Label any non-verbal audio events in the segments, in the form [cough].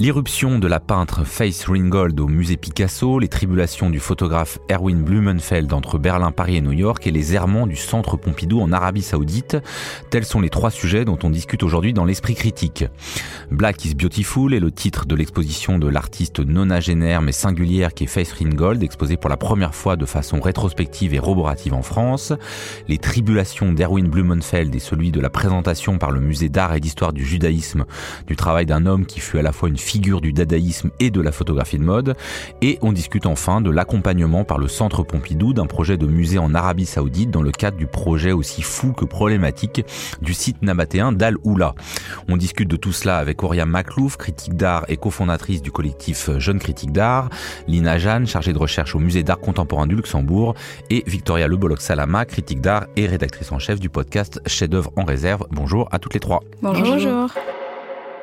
L'irruption de la peintre Faith Ringgold au musée Picasso, les tribulations du photographe Erwin Blumenfeld entre Berlin, Paris et New York et les errements du centre Pompidou en Arabie Saoudite, tels sont les trois sujets dont on discute aujourd'hui dans l'esprit critique. Black is Beautiful est le titre de l'exposition de l'artiste nonagénaire mais singulière qui est Faith Ringgold, exposée pour la première fois de façon rétrospective et roborative en France. Les tribulations d'Erwin Blumenfeld et celui de la présentation par le musée d'art et d'histoire du judaïsme du travail d'un homme qui fut à la fois une figure du dadaïsme et de la photographie de mode. Et on discute enfin de l'accompagnement par le Centre Pompidou d'un projet de musée en Arabie Saoudite dans le cadre du projet aussi fou que problématique du site nabatéen d'Al Oula. On discute de tout cela avec Auria Maclouf, critique d'art et cofondatrice du collectif Jeunes Critiques d'art, Lina Jeanne, chargée de recherche au musée d'art contemporain du Luxembourg, et Victoria Leboloc Salama, critique d'art et rédactrice en chef du podcast Chef d'œuvre en réserve. Bonjour à toutes les trois. Bonjour. Bonjour.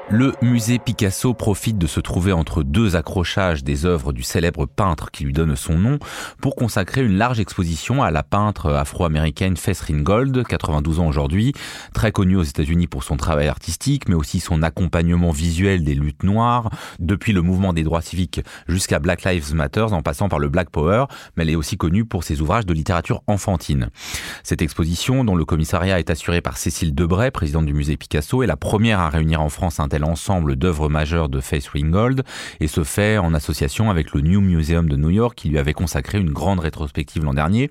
Le musée Picasso profite de se trouver entre deux accrochages des œuvres du célèbre peintre qui lui donne son nom pour consacrer une large exposition à la peintre afro-américaine Fess Ringgold, 92 ans aujourd'hui, très connue aux États-Unis pour son travail artistique, mais aussi son accompagnement visuel des luttes noires, depuis le mouvement des droits civiques jusqu'à Black Lives Matter, en passant par le Black Power, mais elle est aussi connue pour ses ouvrages de littérature enfantine. Cette exposition, dont le commissariat est assuré par Cécile Debray, présidente du musée Picasso, est la première à réunir en France un l'ensemble d'œuvres majeures de Faith Ringgold et se fait en association avec le New Museum de New York qui lui avait consacré une grande rétrospective l'an dernier.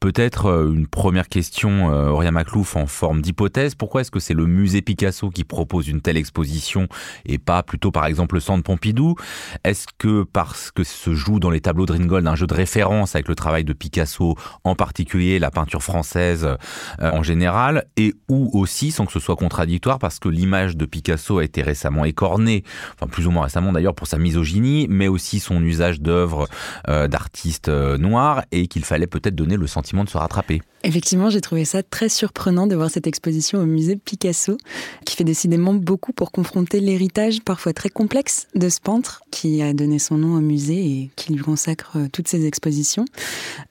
Peut-être euh, une première question, euh, Auria Maclouf, en forme d'hypothèse. Pourquoi est-ce que c'est le musée Picasso qui propose une telle exposition et pas plutôt par exemple le centre Pompidou? Est-ce que parce que se joue dans les tableaux de Ringgold un jeu de référence avec le travail de Picasso, en particulier la peinture française euh, en général, et ou aussi, sans que ce soit contradictoire, parce que l'image de Picasso a récemment écorné, enfin plus ou moins récemment d'ailleurs pour sa misogynie, mais aussi son usage d'œuvres euh, d'artistes euh, noirs et qu'il fallait peut-être donner le sentiment de se rattraper. Effectivement, j'ai trouvé ça très surprenant de voir cette exposition au musée Picasso, qui fait décidément beaucoup pour confronter l'héritage parfois très complexe de ce peintre qui a donné son nom au musée et qui lui consacre euh, toutes ses expositions.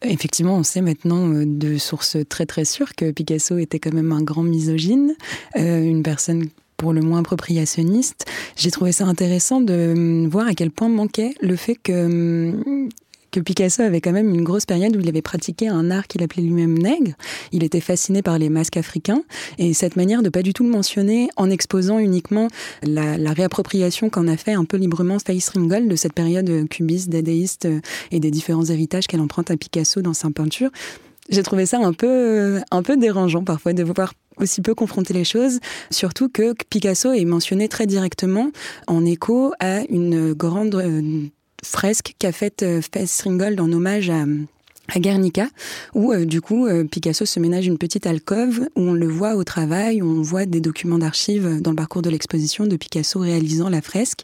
Effectivement, on sait maintenant de sources très très sûres que Picasso était quand même un grand misogyne, une personne pour le moins appropriationniste. J'ai trouvé ça intéressant de hum, voir à quel point manquait le fait que hum, que Picasso avait quand même une grosse période où il avait pratiqué un art qu'il appelait lui-même nègre. Il était fasciné par les masques africains et cette manière de pas du tout le mentionner en exposant uniquement la, réappropriation qu'en a fait un peu librement Faith Ringgold de cette période cubiste, dadaïste et des différents héritages qu'elle emprunte à Picasso dans sa peinture. J'ai trouvé ça un peu, un peu dérangeant parfois de voir aussi peu confronter les choses, surtout que Picasso est mentionné très directement en écho à une grande euh, fresque qu'a faite euh, en hommage à, Guernica, où euh, du coup Picasso se ménage une petite alcôve où on le voit au travail, où on voit des documents d'archives dans le parcours de l'exposition de Picasso réalisant la fresque.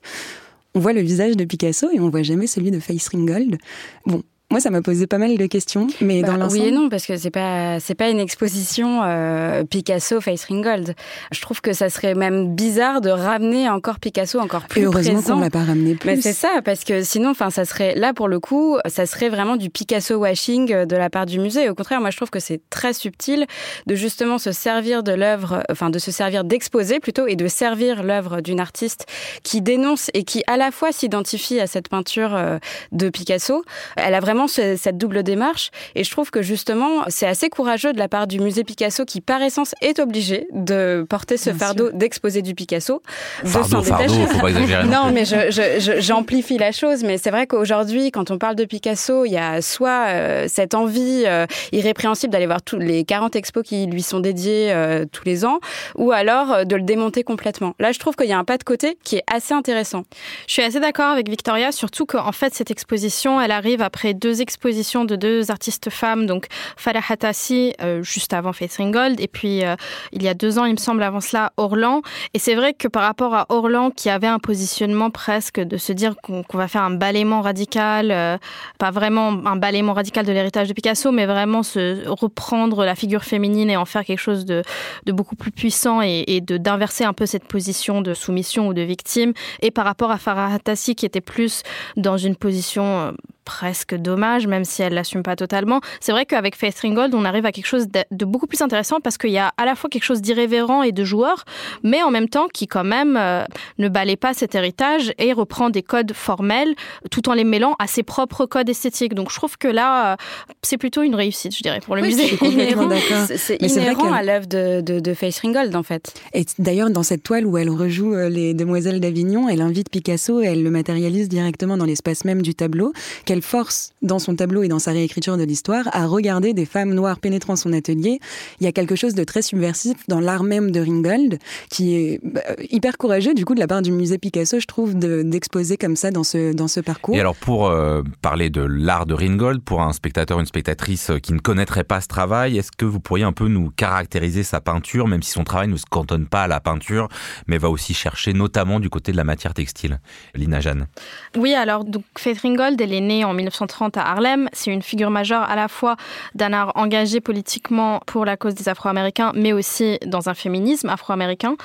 On voit le visage de Picasso et on voit jamais celui de Face Ringgold. Bon, moi, ça m'a posé pas mal de questions, mais dans bah, l'ensemble. Oui et non, parce que c'est pas c'est pas une exposition euh, Picasso Face Ringgold. Je trouve que ça serait même bizarre de ramener encore Picasso encore plus et heureusement qu'on l'a pas ramené plus. Mais c'est ça, parce que sinon, enfin, ça serait là pour le coup, ça serait vraiment du Picasso washing de la part du musée. Au contraire, moi, je trouve que c'est très subtil de justement se servir de l'œuvre, enfin, de se servir d'exposer plutôt et de servir l'œuvre d'une artiste qui dénonce et qui à la fois s'identifie à cette peinture euh, de Picasso. Elle a vraiment cette double démarche. Et je trouve que justement, c'est assez courageux de la part du musée Picasso qui, par essence, est obligé de porter ce fardeau d'exposer du Picasso, fardeau, de s'en détacher. Faut pas exagérer [laughs] non, mais j'amplifie je, la chose. Mais c'est vrai qu'aujourd'hui, quand on parle de Picasso, il y a soit euh, cette envie euh, irrépréhensible d'aller voir tous les 40 expos qui lui sont dédiés euh, tous les ans, ou alors de le démonter complètement. Là, je trouve qu'il y a un pas de côté qui est assez intéressant. Je suis assez d'accord avec Victoria, surtout qu'en fait, cette exposition, elle arrive après deux deux expositions de deux artistes femmes, donc Farah Hattassi, euh, juste avant Faith Ringgold, et puis euh, il y a deux ans, il me semble, avant cela, Orlan. Et c'est vrai que par rapport à Orlan, qui avait un positionnement presque de se dire qu'on va faire un balayement radical, euh, pas vraiment un balayement radical de l'héritage de Picasso, mais vraiment se reprendre la figure féminine et en faire quelque chose de, beaucoup plus puissant et, d'inverser un peu cette position de soumission ou de victime. Et par rapport à Farah Hattassi, qui était plus dans une position presque dommage, même si elle l'assume pas totalement. C'est vrai qu'avec Faith Ringgold, on arrive à quelque chose de, beaucoup plus intéressant parce qu'il y a à la fois quelque chose d'irrévérent et de joueur, mais en même temps qui quand même euh, ne balaye pas cet héritage et reprend des codes formels tout en les mêlant à ses propres codes esthétiques. Donc je trouve que là, euh, c'est plutôt une réussite, je dirais, pour le oui, musée. [laughs] C'est inhérent à l'œuvre de, de, de Faith Ringgold, en fait. Et d'ailleurs, dans cette toile où elle rejoue euh, les Demoiselles d'Avignon, elle invite Picasso et elle le matérialise directement dans l'espace même du tableau, qu'elle force dans son tableau et dans sa réécriture de l'histoire à regarder des femmes noires pénétrant son atelier. Il y a quelque chose de très subversif dans l'art même de Ringgold qui est bah, hyper courageux du coup de la part du musée Picasso, je trouve, d'exposer comme ça dans ce, dans ce parcours. Et alors pour euh, parler de l'art de Ringgold, pour un spectateur, une spectatrice qui ne connaîtrait pas ce travail, est-ce que vous pourriez un peu nous caractériser sa peinture, même si son travail ne se cantonne pas à la peinture, mais va aussi chercher notamment du côté de la matière textile? Lina Jeanne. Oui, alors donc Faith Ringgold, elle est née en 1930 à Harlem. C'est une figure majeure à la fois d'un art engagé politiquement pour la cause des Afro-Américains, mais aussi dans un féminisme afro-américain.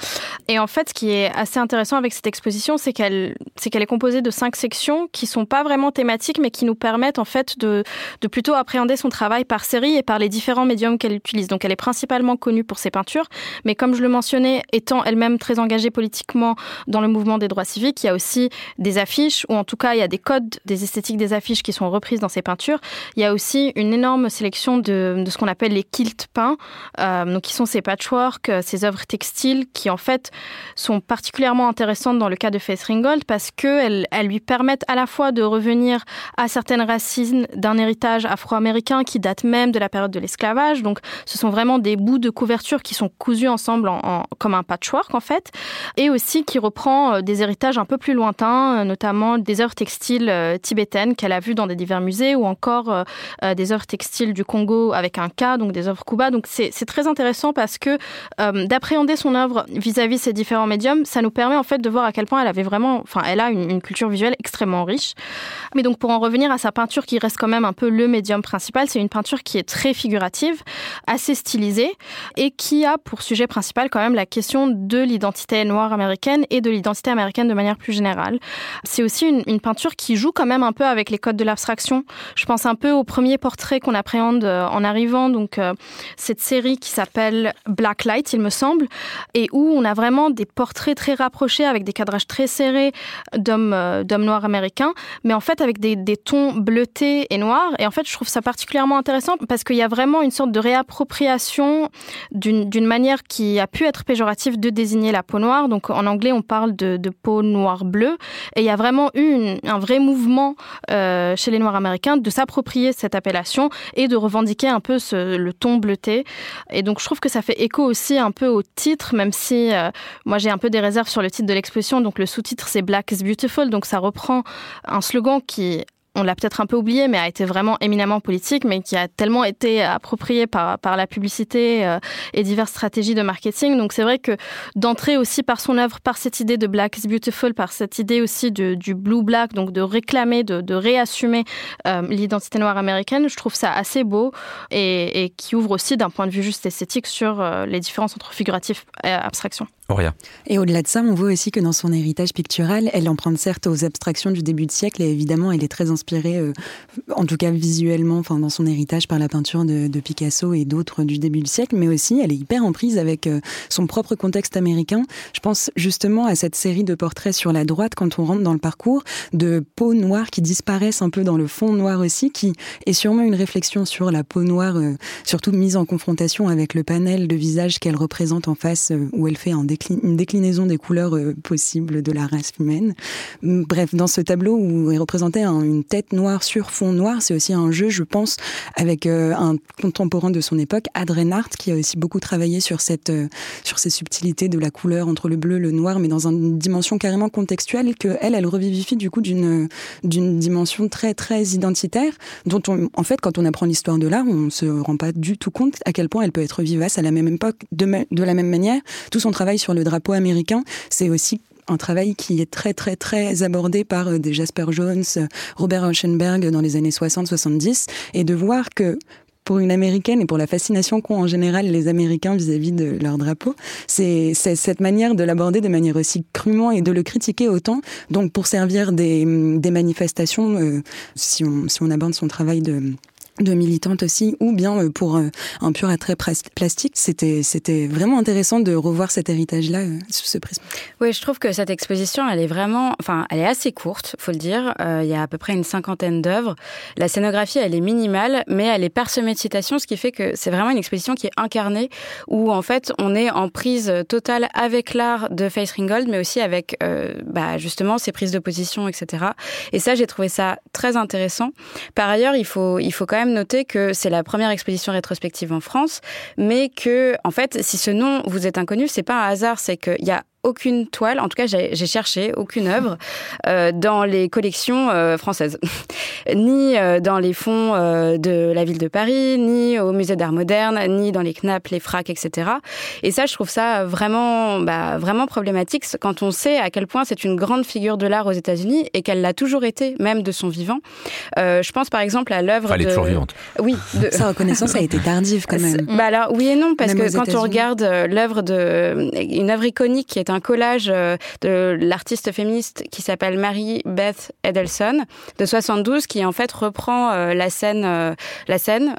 Et en fait, ce qui est assez intéressant avec cette exposition, c'est qu'elle est composée de cinq sections qui sont pas vraiment thématiques, mais qui nous permettent en fait de plutôt appréhender son travail par série et par les différents médiums qu'elle utilise. Donc elle est principalement connue pour ses peintures, mais comme je le mentionnais, étant elle-même très engagée politiquement dans le mouvement des droits civiques, il y a aussi des affiches, ou en tout cas il y a des codes des esthétiques des affiches qui sont reprises dans ses peintures. Il y a aussi une énorme sélection de, de ce qu'on appelle les quilts peints, euh, donc qui sont ces patchwork, euh, ces œuvres textiles qui en fait sont particulièrement intéressantes dans le cas de Faith Ringgold parce qu'elles elles lui permettent à la fois de revenir à certaines racines d'un héritage afro-américain qui date même de la période de l'esclavage. Donc ce sont vraiment des bouts de couverture qui sont cousus ensemble en, en, comme un patchwork en fait, et aussi qui reprend euh, des héritages un peu plus lointains, notamment des œuvres textiles tibétaines qu'elle a vues dans des divers musées ou encore euh, euh, des œuvres textiles du Congo avec un K, donc des œuvres Kuba. Donc c'est très intéressant parce que euh, d'appréhender son œuvre vis-à-vis ces différents médiums, ça nous permet en fait de voir à quel point elle avait vraiment, enfin elle a une, culture visuelle extrêmement riche. Mais donc pour en revenir à sa peinture qui reste quand même un peu le médium principal, c'est une peinture qui est très figurative, assez stylisée et qui a pour sujet principal quand même la question de l'identité noire américaine et de l'identité américaine de manière plus générale. C'est aussi une peinture qui joue quand même un peu avec les codes de l'abstraction. Je pense un peu au premier portrait qu'on appréhende euh, en arrivant, donc euh, cette série qui s'appelle Black Light, il me semble, et où on a vraiment des portraits très rapprochés avec des cadrages très serrés d'hommes euh, noirs américains, mais en fait avec des, tons bleutés et noirs. Et en fait, je trouve ça particulièrement intéressant parce qu'il y a vraiment une sorte de réappropriation d'une manière qui a pu être péjorative de désigner la peau noire. Donc en anglais, on parle de, peau noire bleue, et il y a vraiment eu un vrai mouvement chez les Noirs américains de s'approprier cette appellation et de revendiquer un peu ce, le ton bleuté. Et donc je trouve que ça fait écho aussi un peu au titre, même si euh, moi j'ai un peu des réserves sur le titre de l'exposition. Donc le sous-titre c'est Black is Beautiful, donc ça reprend un slogan qui on l'a peut-être un peu oublié, mais a été vraiment éminemment politique, mais qui a tellement été approprié par, par la publicité euh, et diverses stratégies de marketing. Donc c'est vrai que d'entrer aussi par son œuvre, par cette idée de Black is Beautiful, par cette idée aussi du Blue Black, donc de réclamer, de, de réassumer euh, l'identité noire américaine, je trouve ça assez beau et, et qui ouvre aussi d'un point de vue juste esthétique sur euh, les différences entre figuratif et abstraction. Et au-delà de ça, on voit aussi que dans son héritage pictural, elle emprunte certes aux abstractions du début de siècle et évidemment, elle est très inspirée, euh, en tout cas visuellement, enfin dans son héritage par la peinture de, Picasso et d'autres du début du siècle, mais aussi elle est hyper en prise avec euh, son propre contexte américain. Je pense justement à cette série de portraits sur la droite quand on rentre dans le parcours de peaux noires qui disparaissent un peu dans le fond noir aussi, qui est sûrement une réflexion sur la peau noire, euh, surtout mise en confrontation avec le panel de visage qu'elle représente en face, où elle fait un une déclinaison des couleurs euh, possibles de la race humaine. Bref, dans ce tableau où est représenté une tête noire sur fond noir. C'est aussi un jeu, je pense, avec un contemporain de son époque, Ad Reinhardt, qui a aussi beaucoup travaillé sur cette, sur ces subtilités de la couleur entre le bleu, le noir, mais dans une dimension carrément contextuelle que elle, elle revivifie du coup d'une d'une dimension très très identitaire, dont on, en fait, quand on apprend l'histoire de l'art, on se rend pas du tout compte à quel point elle peut être vivace à la même époque, de, de la même manière. Tout son travail sur le drapeau américain, c'est aussi un travail qui est très très très abordé par euh, des Jasper Jones, Robert Rauschenberg dans les années 60-70, et de voir que pour une américaine et pour la fascination qu'ont en général les Américains vis-à-vis de leur drapeau, c'est cette manière de l'aborder de manière aussi crûment et de le critiquer autant. Donc pour servir des, manifestations, euh, si on aborde son travail de de militantes aussi, ou bien euh, pour euh, un pur attrait plastique. C'était, c'était vraiment intéressant de revoir cet héritage-là euh, sous ce prisme. Oui, je trouve que cette exposition, elle est vraiment, enfin, elle est assez courte, faut le dire. il y a à peu près une cinquantaine d'œuvres. La scénographie, elle est minimale, mais elle est parsemée de citations, ce qui fait que c'est vraiment une exposition qui est incarnée, où en fait, on est en prise totale avec l'art de Faith Ringgold, mais aussi avec, bah, justement, ses prises de position, etc. Et ça, j'ai trouvé ça très intéressant. Par ailleurs, il faut, il faut quand même noter que c'est la première exposition rétrospective en France, mais que, en fait, si ce nom vous est inconnu, c'est pas un hasard, c'est qu'il y a aucune toile, en tout cas j'ai cherché aucune œuvre euh, dans les collections euh, françaises, [laughs] ni euh, dans les fonds de la ville de Paris, ni au musée d'art moderne, ni dans les CNAP, les FRAC, etc. Et ça, je trouve ça vraiment, bah, vraiment problématique quand on sait à quel point c'est une grande figure de l'art aux États-Unis et qu'elle l'a toujours été, même de son vivant. je pense par exemple à l'œuvre. Elle est toujours vivante. Oui. De... Sa reconnaissance a été tardive quand [laughs] même. Bah alors oui et non parce que quand on regarde l'œuvre de une œuvre iconique qui est un collage euh, de l'artiste féministe qui s'appelle Mary Beth Edelson de 72 qui en fait reprend euh, la scène euh, la scène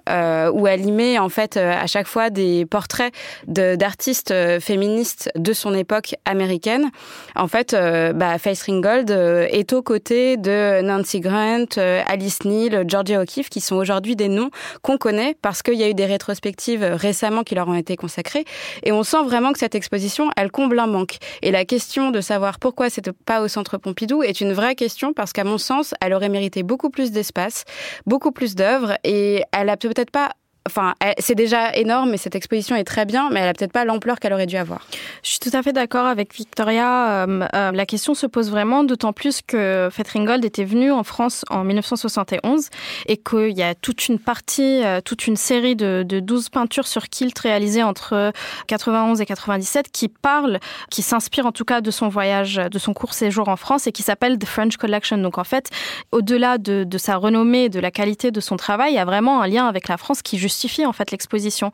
où elle y met en fait à chaque fois des portraits d'artistes féministes de son époque américaine. En fait, bah, Faith Ringgold est aux côtés de Nancy Grant, Alice Neal, Georgia O'Keeffe qui sont aujourd'hui des noms qu'on connaît parce qu'il y a eu des rétrospectives récemment qui leur ont été consacrées et on sent vraiment que cette exposition elle comble un manque. Et la question de savoir pourquoi c'est pas au Centre Pompidou est une vraie question parce qu'à mon sens, elle aurait mérité beaucoup plus d'espace, beaucoup plus d'œuvres et elle a peut-être pas Enfin, c'est déjà énorme et cette exposition est très bien, mais elle a peut-être pas l'ampleur qu'elle aurait dû avoir. Je suis tout à fait d'accord avec Victoria. Euh, euh, la question se pose vraiment, d'autant plus que Ringgold était venu en France en 1971 et qu'il y a toute une partie, euh, toute une série de, de 12 peintures sur kilt réalisées entre 91 et 97 qui parlent, qui s'inspirent en tout cas de son voyage, de son court séjour en France et qui s'appelle The French Collection. Donc en fait, au-delà de, de sa renommée, de la qualité de son travail, il y a vraiment un lien avec la France qui justifie justifie en fait l'exposition.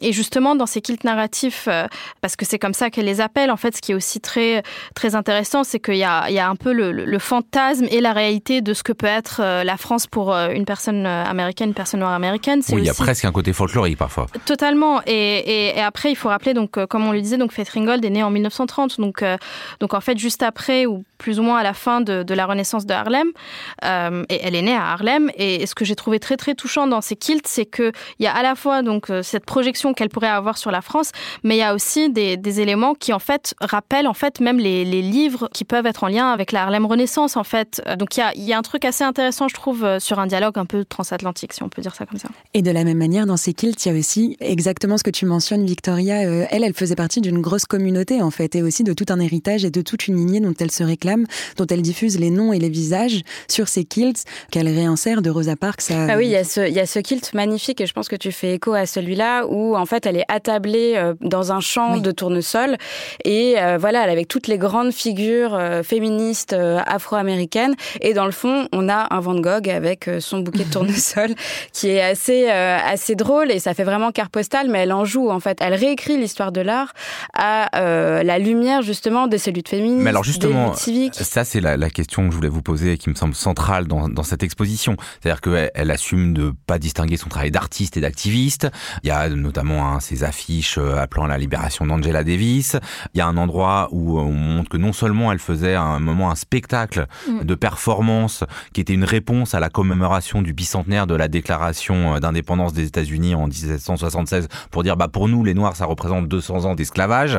Et justement dans ces kilts narratifs, euh, parce que c'est comme ça qu'elle les appelle, en fait, ce qui est aussi très très intéressant, c'est qu'il y a, il y a un peu le, le, fantasme et la réalité de ce que peut être euh, la France pour euh, une personne américaine, une personne noire américaine. Oui, il y a presque un côté folklorique parfois. Totalement. Et, et, après, il faut rappeler donc, comme on le disait, donc Faith Ringgold est née en 1930, donc donc en fait juste après ou plus ou moins à la fin de, de la Renaissance de Harlem, et elle est née à Harlem. Et, ce que j'ai trouvé très très touchant dans ces kilts, c'est que il y a à la fois donc euh, cette projection qu'elle pourrait avoir sur la France, mais il y a aussi des, des éléments qui en fait rappellent en fait même les, les, livres qui peuvent être en lien avec la Harlem Renaissance en fait. Euh, donc il y a, il y a un truc assez intéressant je trouve euh, sur un dialogue un peu transatlantique si on peut dire ça comme ça. Et de la même manière dans ces kilts il y a aussi exactement ce que tu mentionnes Victoria. elle, elle faisait partie d'une grosse communauté en fait et aussi de tout un héritage et de toute une lignée dont elle se réclame, dont elle diffuse les noms et les visages sur ces kilts qu'elle réinsère de Rosa Parks. À... Ah oui, il y a ce, il y a ce kilt magnifique et je pense que tu fais écho à celui-là où en fait elle est attablée euh, dans un champ de tournesol. Et euh, voilà, elle avec toutes les grandes figures euh, féministes afro-américaines. Et dans le fond, on a un Van Gogh avec son bouquet de [laughs] tournesol qui est assez assez drôle. Et ça fait vraiment carte postale mais elle en joue en fait, elle réécrit l'histoire de l'art à la lumière justement des cellules féministes, mais alors justement, ça c'est la, la, question que je voulais vous poser et qui me semble centrale dans, dans cette exposition, c'est-à-dire qu'elle elle assume de pas distinguer son travail d'artiste et d'activistes. Il y a notamment hein, ces affiches appelant à la libération d'Angela Davis. Il y a un endroit où on montre que non seulement elle faisait à un moment un spectacle mm. de performance qui était une réponse à la commémoration du bicentenaire de la déclaration d'indépendance des États-Unis en 1776 pour dire bah pour nous les noirs ça représente 200 ans d'esclavage.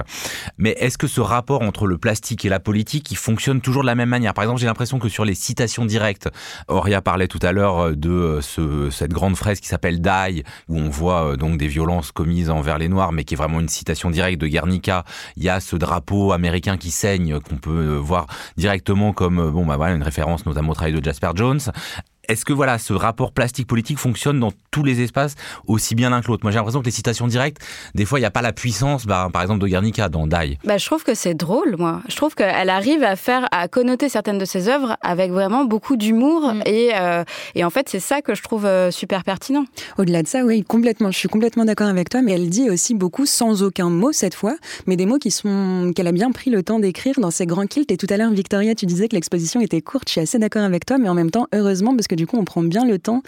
Mais est-ce que ce rapport entre le plastique et la politique il fonctionne toujours de la même manière? Par exemple, j'ai l'impression que sur les citations directes, Auria parlait tout à l'heure de ce, cette grande fraise qui s'appelle Die où on voit euh, donc des violences commises envers les noirs mais qui est vraiment une citation directe de Guernica. Il y a ce drapeau américain qui saigne qu'on peut euh, voir directement comme euh, bon bah une référence notamment au travail de Jasper Jones. Est-ce que voilà, ce rapport plastique-politique fonctionne dans tous les espaces aussi bien l'un que l'autre? Moi, j'ai l'impression que les citations directes, des fois, il n'y a pas la puissance, bah, par exemple, de Guernica dans Die. Bah, je trouve que c'est drôle, moi. Je trouve qu'elle arrive à faire, à connoter certaines de ses œuvres avec vraiment beaucoup d'humour. Mm. Et, euh, et en fait, c'est ça que je trouve euh, super pertinent. Au-delà de ça, oui, complètement. Je suis complètement d'accord avec toi, mais elle dit aussi beaucoup sans aucun mot cette fois, mais des mots qui sont qu'elle a bien pris le temps d'écrire dans ses grands kilts. Et tout à l'heure, Victoria, tu disais que l'exposition était courte. Je suis assez d'accord avec toi, mais en même temps, heureusement, parce que du coup, on prend bien le temps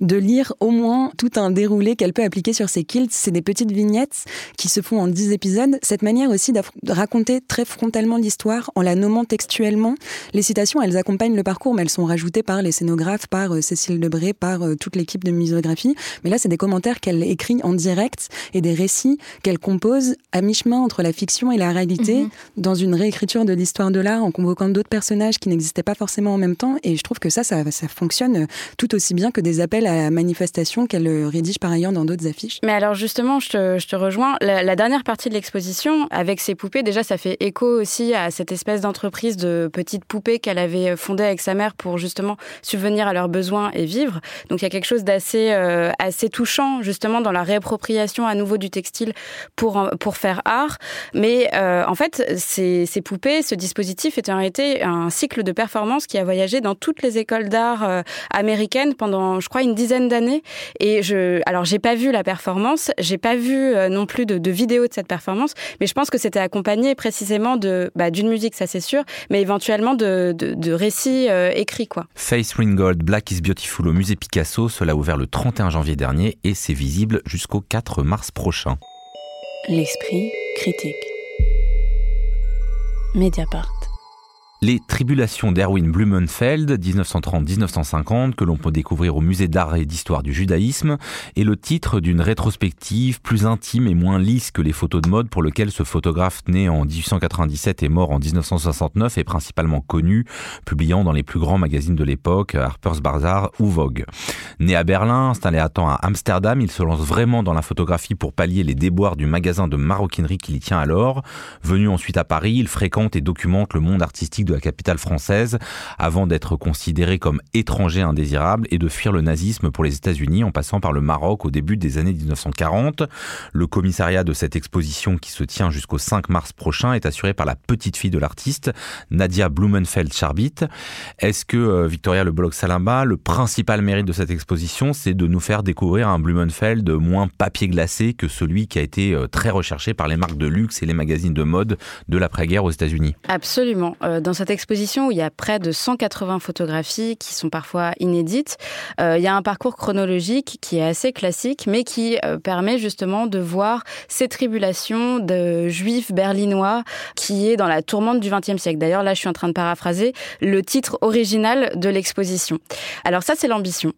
de lire au moins tout un déroulé qu'elle peut appliquer sur ses kilts. C'est des petites vignettes qui se font en dix épisodes. Cette manière aussi de raconter très frontalement l'histoire en la nommant textuellement. Les citations, elles accompagnent le parcours, mais elles sont rajoutées par les scénographes, par euh, Cécile Debré, par euh, toute l'équipe de muséographie. Mais là, c'est des commentaires qu'elle écrit en direct et des récits qu'elle compose à mi-chemin entre la fiction et la réalité, mhm. dans une réécriture de l'histoire de l'art, en convoquant d'autres personnages qui n'existaient pas forcément en même temps. Et je trouve que ça, ça, ça fonctionne tout aussi bien que des appels la manifestation qu'elle rédige par ailleurs dans d'autres affiches? Mais alors justement, je te, rejoins. La, dernière partie de l'exposition, avec ses poupées, déjà ça fait écho aussi à cette espèce d'entreprise de petites poupées qu'elle avait fondée avec sa mère pour justement subvenir à leurs besoins et vivre. Donc il y a quelque chose d'assez euh, assez touchant justement dans la réappropriation à nouveau du textile pour, pour faire art. Mais euh, en fait, ces, poupées, ce dispositif est en réalité un cycle de performance qui a voyagé dans toutes les écoles d'art euh, américaines pendant, je crois, une dizaine d'années. Et je, alors j'ai pas vu la performance, j'ai pas vu euh, non plus de, de vidéo de cette performance, mais je pense que c'était accompagné précisément de bah, d'une musique, ça c'est sûr, mais éventuellement de, de, de récits euh, écrits quoi. Face Ringgold, Black is Beautiful au musée Picasso, cela a ouvert le 31 janvier dernier et c'est visible jusqu'au 4 mars prochain. L'esprit critique. Mediapart. Les Tribulations d'Erwin Blumenfeld, 1930-1950, que l'on peut découvrir au musée d'art et d'histoire du judaïsme, est le titre d'une rétrospective plus intime et moins lisse que les photos de mode pour lequel ce photographe né en 1897 et mort en 1969 est principalement connu, publiant dans les plus grands magazines de l'époque, Harper's Bazaar ou Vogue. Né à Berlin, installé à temps à Amsterdam, il se lance vraiment dans la photographie pour pallier les déboires du magasin de maroquinerie qu'il y tient alors. Venu ensuite à Paris, il fréquente et documente le monde artistique de la capitale française avant d'être considéré comme étranger indésirable et de fuir le nazisme pour les États-Unis en passant par le Maroc au début des années 1940. Le commissariat de cette exposition qui se tient jusqu'au 5 mars prochain est assuré par la petite fille de l'artiste, Nadia Blumenfeld-Charbit. Est-ce que euh, Victoria Le Bolloc Salimba, le principal mérite de cette exposition, c'est de nous faire découvrir un Blumenfeld moins papier glacé que celui qui a été euh, très recherché par les marques de luxe et les magazines de mode de l'après-guerre aux États-Unis? Absolument. Euh, cette exposition où il y a près de 180 photographies qui sont parfois inédites, euh, il y a un parcours chronologique qui est assez classique, mais qui euh, permet justement de voir ces tribulations de juifs berlinois qui est dans la tourmente du XXe siècle. D'ailleurs, là, je suis en train de paraphraser le titre original de l'exposition. Alors ça, c'est l'ambition.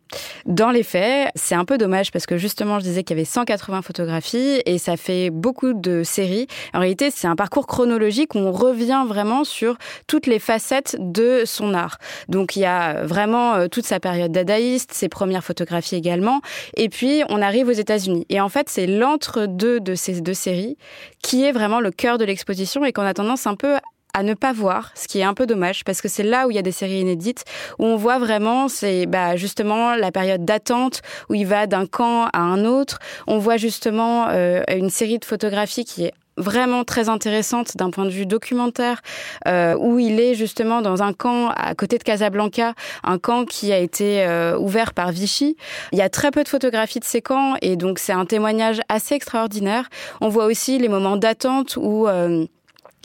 Dans les faits, c'est un peu dommage parce que justement, je disais qu'il y avait 180 photographies et ça fait beaucoup de séries. En réalité, c'est un parcours chronologique où on revient vraiment sur toutes les facettes de son art. Donc il y a vraiment euh, toute sa période dadaïste, ses premières photographies également, et puis on arrive aux États-Unis. Et en fait, c'est l'entre-deux de ces deux séries qui est vraiment le cœur de l'exposition et qu'on a tendance un peu à ne pas voir, ce qui est un peu dommage parce que c'est là où il y a des séries inédites où on voit vraiment c'est bah, justement la période d'attente où il va d'un camp à un autre. On voit justement euh, une série de photographies qui est vraiment très intéressante d'un point de vue documentaire, euh, où il est justement dans un camp à côté de Casablanca, un camp qui a été euh, ouvert par Vichy. Il y a très peu de photographies de ces camps et donc c'est un témoignage assez extraordinaire. On voit aussi les moments d'attente où euh,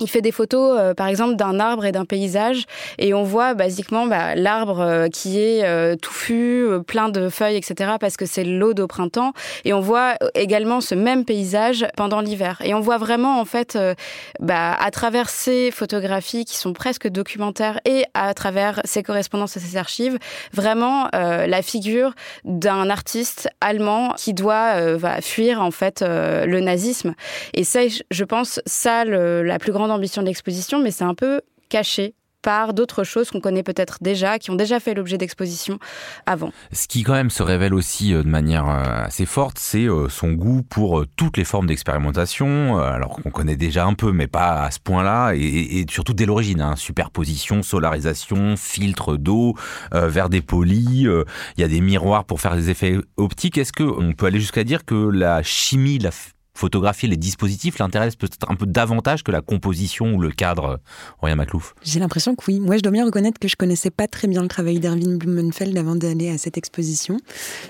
il fait des photos, euh, par exemple, d'un arbre et d'un paysage, et on voit basiquement bah, l'arbre euh, qui est euh, touffu, plein de feuilles, etc., parce que c'est l'eau au printemps, et on voit également ce même paysage pendant l'hiver. Et on voit vraiment, en fait, bah, à travers ces photographies qui sont presque documentaires et à travers ces correspondances et ces archives, vraiment la figure d'un artiste allemand qui doit fuir, en fait, le nazisme. Et ça, je pense, ça, la plus grande ambition de l'exposition, mais c'est un peu caché par d'autres choses qu'on connaît peut-être déjà, qui ont déjà fait l'objet d'expositions avant. Ce qui quand même se révèle aussi euh, de manière euh, assez forte, c'est euh, son goût pour toutes les formes d'expérimentation, alors qu'on connaît déjà un peu, mais pas à ce point-là, et, surtout dès l'origine, hein, superposition, solarisation, filtre d'eau, vers des polis, il y a des miroirs pour faire des effets optiques. Est-ce qu'on peut aller jusqu'à dire que la chimie, la photographier les dispositifs l'intéresse peut-être un peu davantage que la composition ou le cadre, Roya Maclouf J'ai l'impression que oui. Moi, je dois bien reconnaître que je connaissais pas très bien le travail d'Erwin Blumenfeld avant d'aller à cette exposition.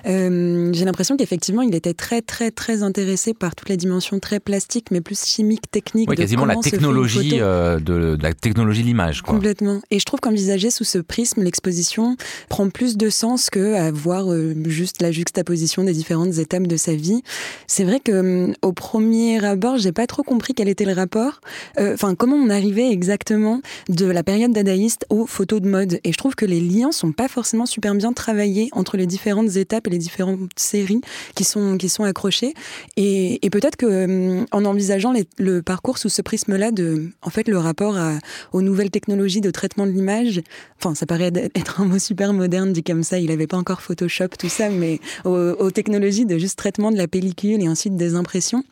Euh, j'ai l'impression qu'effectivement, il était très, très, très intéressé par toutes les dimensions très plastiques, mais plus chimiques, techniques. Oui, quasiment la technologie euh, de, la technologie de l'image. Complètement. Et je trouve qu'envisager sous ce prisme l'exposition prend plus de sens que à voir euh, juste la juxtaposition des différentes étapes de sa vie. C'est vrai que au au premier abord, j'ai pas trop compris quel était le rapport. Euh, enfin, comment on arrivait exactement de la période dadaïste aux photos de mode. Et je trouve que les liens sont pas forcément super bien travaillés entre les différentes étapes et les différentes séries qui sont qui sont accrochées. Et, peut-être que euh, en envisageant le parcours sous ce prisme-là de, en fait, le rapport aux nouvelles technologies de traitement de l'image. Enfin, ça paraît être un mot super moderne dit comme ça. Il avait pas encore Photoshop tout ça, mais aux technologies de juste traitement de la pellicule et ensuite des impressions.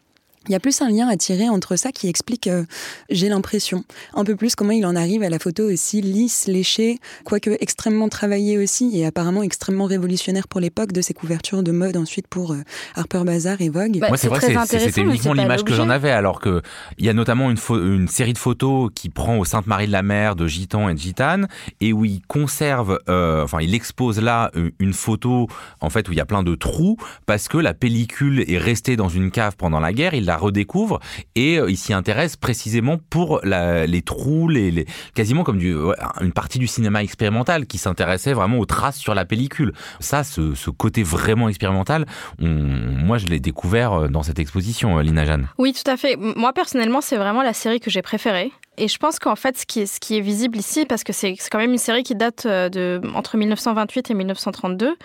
Il y a plus un lien à tirer entre ça qui explique, euh, j'ai l'impression, un peu plus comment il en arrive à la photo aussi lisse, léchée, quoique extrêmement travaillée aussi et apparemment extrêmement révolutionnaire pour l'époque de ses couvertures de mode ensuite pour euh, Harper Bazaar et Vogue. Bah, Moi, c'est vrai que c'était uniquement l'image que j'en avais, alors que il y a notamment une, une série de photos qui prend au Sainte-Marie de la Mer de gitans et de gitanes et où il conserve, euh, enfin, il expose là une photo en fait où il y a plein de trous parce que la pellicule est restée dans une cave pendant la guerre. Il la redécouvre et euh, il s'y intéresse précisément pour les trous, les, quasiment comme une partie du cinéma expérimental qui s'intéressait vraiment aux traces sur la pellicule. Ça, ce, côté vraiment expérimental, moi je l'ai découvert euh, dans cette exposition, euh, Lina Jeanne. Oui, tout à fait. Moi personnellement, c'est vraiment la série que j'ai préférée. Et je pense qu'en fait, ce qui, est, visible ici, parce que c'est quand même une série qui date euh, de entre 1928 et 1932,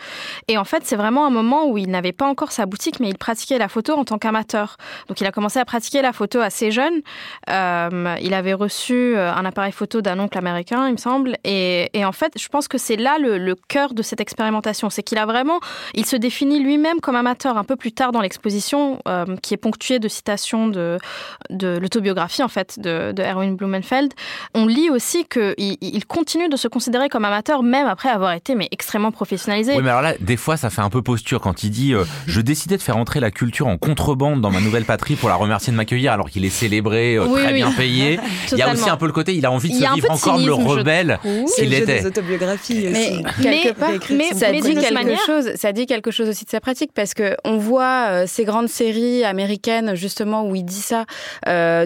et en fait, c'est vraiment un moment où il n'avait pas encore sa boutique, mais il pratiquait la photo en tant qu'amateur. Donc, il a commencé à pratiquer la photo assez jeune. Euh, il avait reçu euh, un appareil photo d'un oncle américain, il me semble, et, en fait, je pense que c'est là le, cœur de cette expérimentation, c'est qu'il a vraiment, il se définit lui-même comme amateur un peu plus tard dans l'exposition, qui est ponctuée de citations de, de l'autobiographie en fait de, de Erwin Blumenfeld, on lit aussi qu'il il continue de se considérer comme amateur même après avoir été mais extrêmement professionnalisé. Oui, mais alors là, des fois, ça fait un peu posture quand il dit euh, Je décidais de faire entrer la culture en contrebande dans ma nouvelle patrie pour la remercier de m'accueillir alors qu'il est célébré, euh, très bien payé. [laughs] il y a aussi un peu le côté, il a envie de se vivre encore le rebelle qu'il était. Des autobiographies mais, quelque part, mais, ça dit quelque chose. Ça dit quelque chose aussi de sa pratique parce que on voit euh, ces grandes séries américaines justement où il dit ça,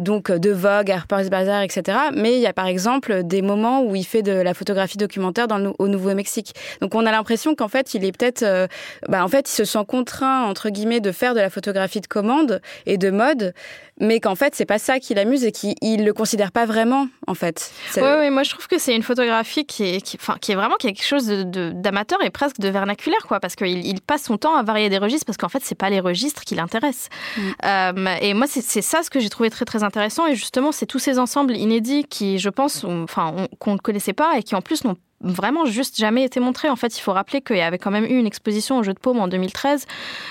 donc de Vogue, Harper's Bazaar etc. Mais il y a par exemple des moments où il fait de la photographie documentaire au Nouveau-Mexique. Donc on a l'impression qu'en fait, il est peut-être, euh, bah, en fait, il se sent contraint entre guillemets de faire de la photographie de commande et de mode, mais qu'en fait, c'est pas ça qui l'amuse et qu'il le considère pas vraiment, en fait. Oui, oui, moi je trouve que c'est une photographie qui est, qui, enfin, qui est vraiment quelque chose d'amateur de, et presque de vernaculaire, quoi, parce qu'il il passe son temps à varier des registres, parce qu'en fait, c'est pas les registres qui l'intéressent. Mm. Euh, et moi, c'est ça ce que j'ai trouvé très très intéressant, et justement, c'est tous ces ensembles inédits qui, je pense, enfin, qu'on ne connaissait pas et qui en plus n'ont vraiment juste jamais été montré. En fait, il faut rappeler qu'il y avait quand même eu une exposition au Jeu de Paume en 2013,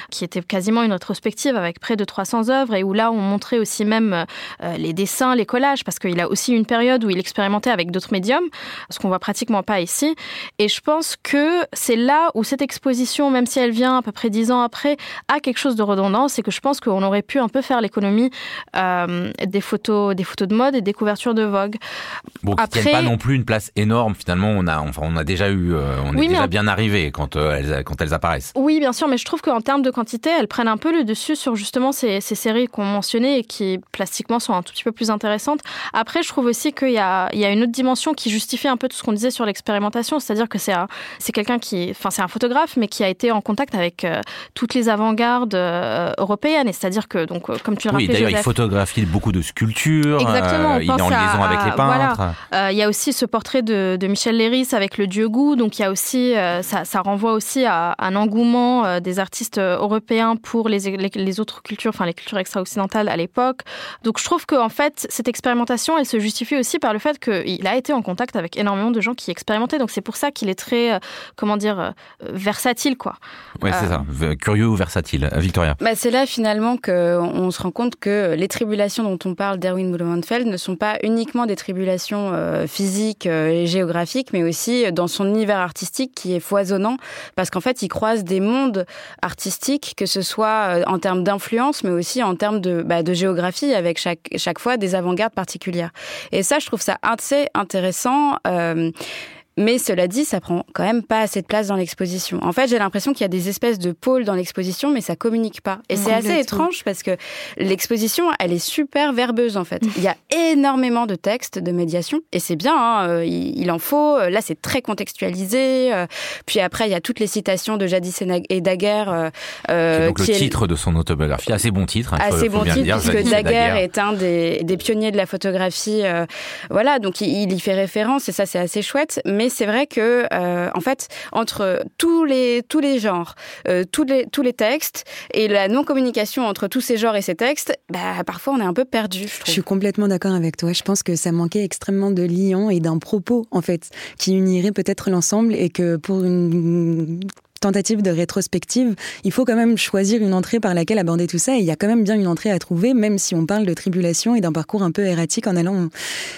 qui était quasiment une rétrospective avec près de 300 œuvres, et où là, on montrait aussi même euh, les dessins, les collages, parce qu'il a aussi une période où il expérimentait avec d'autres médiums, ce qu'on voit pratiquement pas ici. Et je pense que c'est là où cette exposition, même si elle vient à peu près dix ans après, a quelque chose de redondant, c'est que je pense qu'on aurait pu un peu faire l'économie euh, des photos, des photos de mode et des couvertures de Vogue. Bon, qui après... pas non plus une place énorme. Finalement, on a a, enfin, on a déjà eu, on est déjà bien arrivé quand elles, quand elles apparaissent. Oui, bien sûr, mais je trouve qu'en termes de quantité, elles prennent un peu le dessus sur justement ces, ces séries qu'on mentionnait et qui plastiquement sont un tout petit peu plus intéressantes. Après, je trouve aussi qu'il y a, il y a une autre dimension qui justifie un peu tout ce qu'on disait sur l'expérimentation, c'est-à-dire que c'est c'est quelqu'un qui, enfin, c'est un photographe, mais qui a été en contact avec toutes les avant-gardes européennes, et c'est-à-dire que donc, comme tu le oui, d'ailleurs, il photographie beaucoup de sculptures. Exactement. il est en liaison avec les peintres. il y a aussi ce portrait de, de Michel Léris avec le dieu goût. Donc, il y a aussi, ça, ça, renvoie aussi à un engouement des artistes européens pour les, les, autres cultures, enfin les cultures extra-occidentales à l'époque. Donc, je trouve que en fait, cette expérimentation, elle se justifie aussi par le fait qu'il a été en contact avec énormément de gens qui expérimentaient. Donc, c'est pour ça qu'il est très, comment dire, versatile, quoi. Oui, c'est ça. Curieux ou versatile. Victoria. Bah, c'est là finalement qu'on se rend compte que les tribulations dont on parle d'Erwin Blumenfeld ne sont pas uniquement des tribulations euh, physiques euh, et géographiques, mais aussi dans son univers artistique qui est foisonnant, parce qu'en fait, il croise des mondes artistiques, que ce soit euh, en termes d'influence, mais aussi en termes de, bah, de géographie, avec chaque, chaque fois des avant-gardes particulières. Et ça, je trouve ça assez intéressant. Euh, mais cela dit, ça prend quand même pas assez de place dans l'exposition. En fait, j'ai l'impression qu'il y a des espèces de pôles dans l'exposition, mais ça communique pas. Et c'est assez étrange parce que l'exposition, elle est super verbeuse en fait. Il y a [laughs] énormément de textes, de médiation, et c'est bien. Hein, euh, il en faut. Là, c'est très contextualisé. Euh, puis après, il y a toutes les citations de Jadis et Daguerre. Euh, donc le titre de son autobiographie, assez bon titre. Hein, assez bon titre, puisque Daguerre est un des, des, pionniers de la photographie. voilà, donc il, il y fait référence, et ça, c'est assez chouette. Mais c'est vrai que, euh, en fait, entre tous les, tous les genres, euh, tous, les, tous les textes et la non-communication entre tous ces genres et ces textes, bah, parfois on est un peu perdu. Je, je suis complètement d'accord avec toi. Je pense que ça manquait extrêmement de liant et d'un propos, en fait, qui unirait peut-être l'ensemble et que pour une tentative de rétrospective, il faut quand même choisir une entrée par laquelle aborder tout ça. Et il y a quand même bien une entrée à trouver, même si on parle de tribulation et d'un parcours un peu erratique en allant.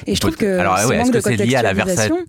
Et je trouve que. Alors, est-ce que c'est lié à la,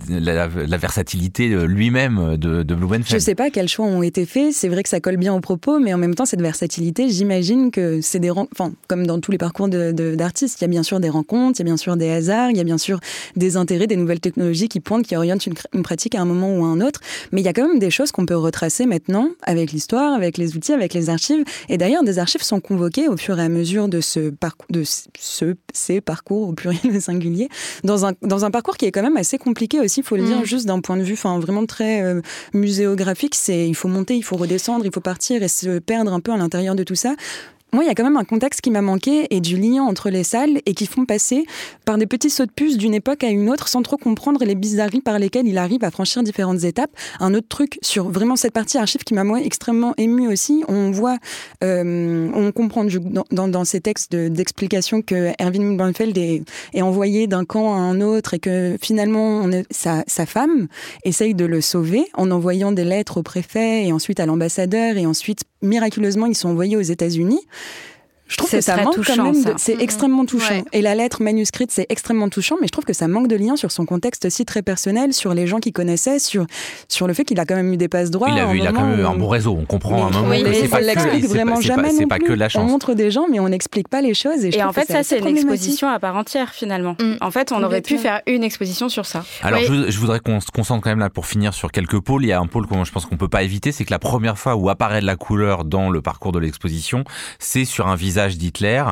la, versatilité lui-même de, de Blumenfeld Je sais pas quels choix ont été faits. C'est vrai que ça colle bien au propos, mais en même temps, cette versatilité, j'imagine que c'est des. Enfin, comme dans tous les parcours d'artistes, il y a bien sûr des rencontres, il y a bien sûr des hasards, il y a bien sûr des intérêts, des nouvelles technologies qui pointent, qui orientent une, une pratique à un moment ou à un autre. Mais il y a quand même des choses qu'on peut retracer maintenant avec l'histoire, avec les outils, avec les archives. Et d'ailleurs, des archives sont convoquées au fur et à mesure de ce parcours, de ce, ces parcours au pluriel et singulier, dans un, dans un parcours qui est quand même assez compliqué aussi, il faut le dire, mm. juste d'un point de vue, enfin, vraiment très euh, muséographique. C'est, il faut monter, il faut redescendre, il faut partir et se perdre un peu à l'intérieur de tout ça. Moi, il y a quand même un contexte qui m'a manqué et du lien entre les salles et qui font passer par des petits sauts de puce d'une époque à une autre sans trop comprendre les bizarreries par lesquelles il arrive à franchir différentes étapes. Un autre truc sur vraiment cette partie archive qui m'a moi extrêmement ému aussi, on voit, euh, on comprend dans, dans, ces textes d'explication que Erwin Blumenfeld est, est envoyé d'un camp à un autre et que finalement sa, sa femme essaye de le sauver en envoyant des lettres au préfet et ensuite à l'ambassadeur et ensuite miraculeusement ils sont envoyés aux États-Unis. Je trouve que ça manque touchant, quand même. C'est extrêmement touchant. Et la lettre manuscrite, c'est extrêmement touchant, mais je trouve que ça manque de lien sur son contexte aussi très personnel, sur les gens qu'il connaissait, sur, sur le fait qu'il a quand même eu des passes droits. Il a, il a quand même eu un bon réseau. On comprend un moment oui, pas, l'explique vraiment jamais non pas que la chance. On montre des gens, mais on n'explique pas les choses. Et, en fait, ça, c'est une exposition à part entière, finalement. Mm. En fait, on aurait pu faire une exposition sur ça. Alors, je, voudrais qu'on se concentre quand même là pour finir sur quelques pôles. Il y a un pôle que je pense qu'on peut pas éviter, c'est que la première fois où apparaît de la couleur dans le parcours de l'exposition, c'est sur un visage d'Hitler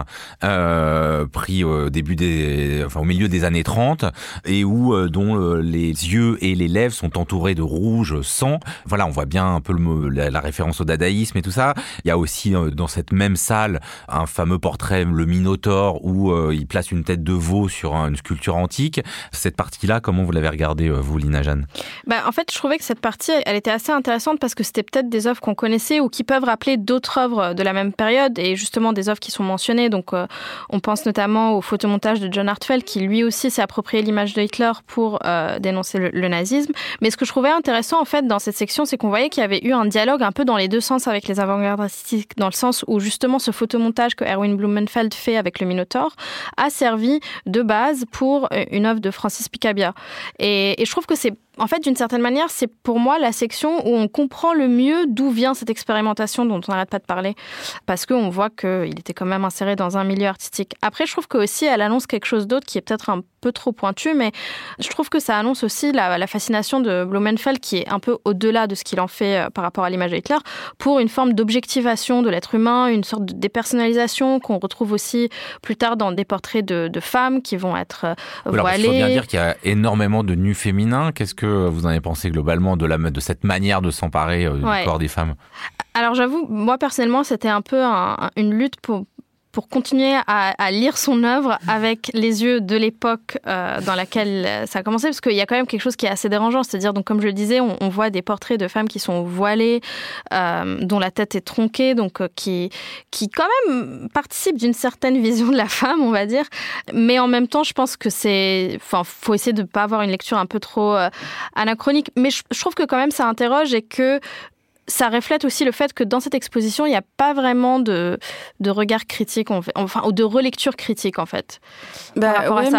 euh, pris au début des, enfin au milieu des années 30, et où euh, dont euh, les yeux et les lèvres sont entourés de rouge sang. Voilà, on voit bien un peu la, référence au dadaïsme et tout ça. Il y a aussi dans cette même salle un fameux portrait, le Minotaure, où il place une tête de veau sur une sculpture antique. Cette partie-là, comment vous l'avez regardée, vous, Lina Jeanne? Bah, En fait, je trouvais que cette partie, elle était assez intéressante parce que c'était peut-être des œuvres qu'on connaissait ou qui peuvent rappeler d'autres œuvres de la même période et justement des œuvres qui sont mentionnées donc, euh, on pense notamment au photomontage de John Hartfeld, qui lui aussi s'est approprié l'image de Hitler pour euh, dénoncer le, nazisme. Mais ce que je trouvais intéressant, en fait, dans cette section, c'est qu'on voyait qu'il y avait eu un dialogue un peu dans les deux sens avec les avant-gardes artistiques, dans le sens où justement ce photomontage que Erwin Blumenfeld fait avec le Minotaur a servi de base pour euh, une œuvre de Francis Picabia. et je trouve que c'est en fait, d'une certaine manière, c'est pour moi la section où on comprend le mieux d'où vient cette expérimentation dont on n'arrête pas de parler, parce qu'on voit qu'il était quand même inséré dans un milieu artistique. Après, je trouve que aussi elle annonce quelque chose d'autre qui est peut-être un peu trop pointu, mais je trouve que ça annonce aussi la, fascination de Blumenfeld, qui est un peu au-delà de ce qu'il en fait euh, par rapport à l'image de Hitler, pour une forme d'objectivation de l'être humain, une sorte de dépersonnalisation qu'on retrouve aussi plus tard dans des portraits de, femmes qui vont être euh, voilées. il faut bien dire qu'il y a énormément de nus féminins. Qu'est-ce que vous en avez pensé globalement de, la, de cette manière de s'emparer euh, du corps des femmes? Alors j'avoue, moi personnellement, c'était un peu une lutte pour, pour continuer à, lire son œuvre avec les yeux de l'époque euh, dans laquelle ça a commencé, parce qu'il y a quand même quelque chose qui est assez dérangeant. C'est-à-dire, donc, comme je le disais, on, voit des portraits de femmes qui sont voilées, euh, dont la tête est tronquée, donc euh, qui, qui quand même participent d'une certaine vision de la femme, on va dire. Mais en même temps, je pense que c'est, enfin, faut essayer de ne pas avoir une lecture un peu trop anachronique. Mais je trouve que quand même ça interroge et que ça reflète aussi le fait que dans cette exposition, il n'y a pas vraiment de, de regard critique, enfin, ou de relecture critique, en fait. Bah,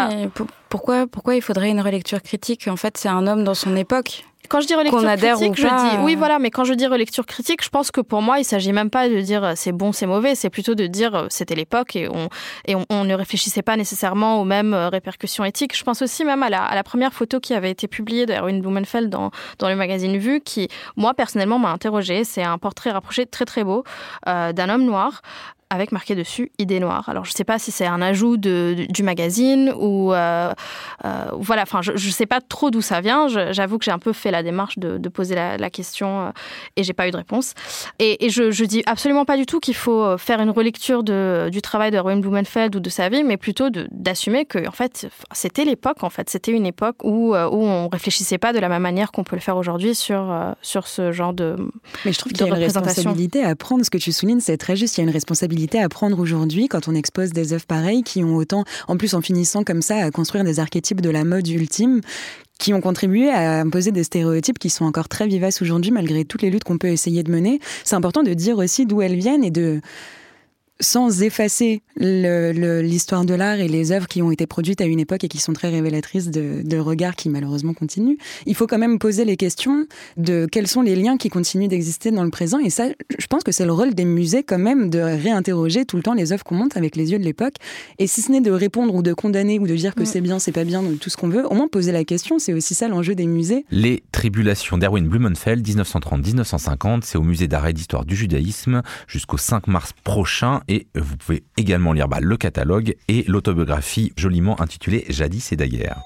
Mais pourquoi, pourquoi il faudrait une relecture critique? En fait, c'est un homme dans son époque. Quand je dis relecture critique, je dis oui, voilà, mais quand je dis relecture critique, je pense que pour moi, il s'agit même pas de dire euh, c'est bon, c'est mauvais, c'est plutôt de dire euh, c'était l'époque et on et on, ne réfléchissait pas nécessairement aux mêmes euh, répercussions éthiques. Je pense aussi même à la, à la première photo qui avait été publiée d'Erwin Blumenfeld dans dans le magazine Vue, qui moi personnellement m'a interrogée. C'est un portrait rapproché très très beau d'un homme noir avec marqué dessus idée noire. Alors je ne sais pas si c'est un ajout de, du magazine ou euh, euh, voilà. Enfin, je ne sais pas trop d'où ça vient. J'avoue que j'ai un peu fait la démarche de, de poser la, la, question euh, et j'ai pas eu de réponse. Et, et je, je dis absolument pas du tout qu'il faut faire une relecture de, du travail de Rowan Blumenfeld ou de sa vie, mais plutôt d'assumer que en fait c'était l'époque. En fait, c'était une époque où où on réfléchissait pas de la même manière qu'on peut le faire aujourd'hui sur sur ce genre de. Mais je trouve qu'il y a une responsabilité à prendre. Ce que tu soulignes, c'est très juste. Il y a une responsabilité à prendre aujourd'hui quand on expose des œuvres pareilles qui ont autant, en plus en finissant comme ça, à construire des archétypes de la mode ultime qui ont contribué à imposer des stéréotypes qui sont encore très vivaces aujourd'hui malgré toutes les luttes qu'on peut essayer de mener. C'est important de dire aussi d'où elles viennent et de sans effacer l'histoire de l'art et les œuvres qui ont été produites à une époque et qui sont très révélatrices de, de, regards qui malheureusement continuent, il faut quand même poser les questions de quels sont les liens qui continuent d'exister dans le présent. Et ça, je pense que c'est le rôle des musées quand même de réinterroger tout le temps les œuvres qu'on monte avec les yeux de l'époque. Et si ce n'est de répondre ou de condamner ou de dire que mm. c'est bien, c'est pas bien, tout ce qu'on veut, au moins poser la question. C'est aussi ça l'enjeu des musées. Les tribulations d'Erwin Blumenfeld, 1930-1950, c'est au musée d'art et d'histoire du judaïsme jusqu'au 5 mars prochain et vous pouvez également lire bah, le catalogue et l'autobiographie joliment intitulée Jadis et d'ailleurs.